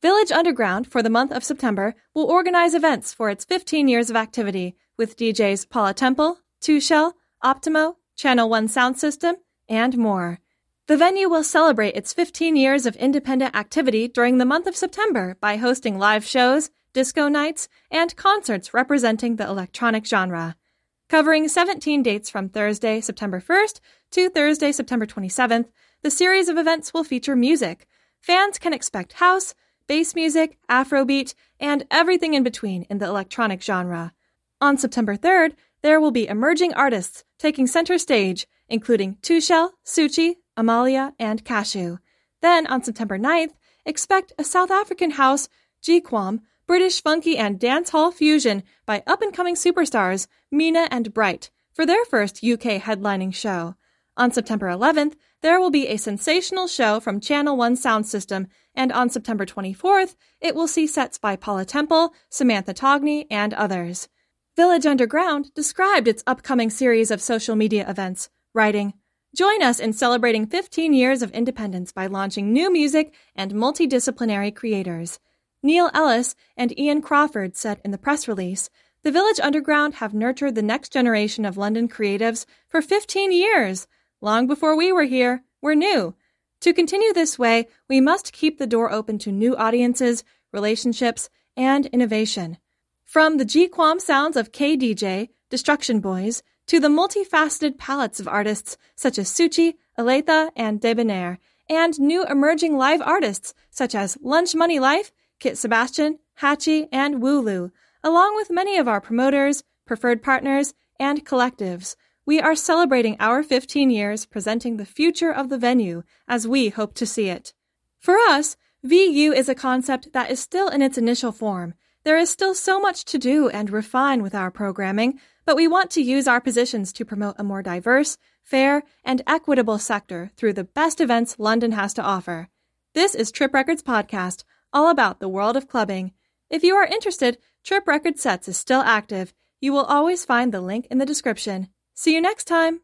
Village Underground, for the month of September, will organize events for its 15 years of activity with DJs Paula Temple, Two Shell, Optimo, Channel One Sound System, and more. The venue will celebrate its 15 years of independent activity during the month of September by hosting live shows, disco nights, and concerts representing the electronic genre. Covering 17 dates from Thursday, September 1st to Thursday, September 27th, the series of events will feature music. Fans can expect house, bass music, Afrobeat, and everything in between in the electronic genre. On September 3rd, there will be emerging artists taking center stage, including Tushel, Suchi, Amalia, and Cashew. Then on September 9th, expect a South African house, gqom, British funky and dancehall fusion by up-and-coming superstars Mina and Bright for their first UK headlining show. On September 11th, there will be a sensational show from Channel One Sound System, and on September 24th, it will see sets by Paula Temple, Samantha Togney, and others. Village Underground described its upcoming series of social media events, writing, Join us in celebrating 15 years of independence by launching new music and multidisciplinary creators. Neil Ellis and Ian Crawford said in the press release, the Village Underground have nurtured the next generation of London creatives for 15 years. Long before we were here, we're new. To continue this way, we must keep the door open to new audiences, relationships, and innovation. From the gqom sounds of KDJ, Destruction Boys, to the multifaceted palettes of artists such as Suchi, Aletha, and Debonair, and new emerging live artists such as Lunch Money Life, Kit Sebastian, Hachi, and Wulu, along with many of our promoters, preferred partners, and collectives – we are celebrating our 15 years presenting the future of the venue as we hope to see it. For us, VU is a concept that is still in its initial form. There is still so much to do and refine with our programming, but we want to use our positions to promote a more diverse, fair, and equitable sector through the best events London has to offer. This is Trip Records Podcast, all about the world of clubbing. If you are interested, Trip Record Sets is still active. You will always find the link in the description. See you next time!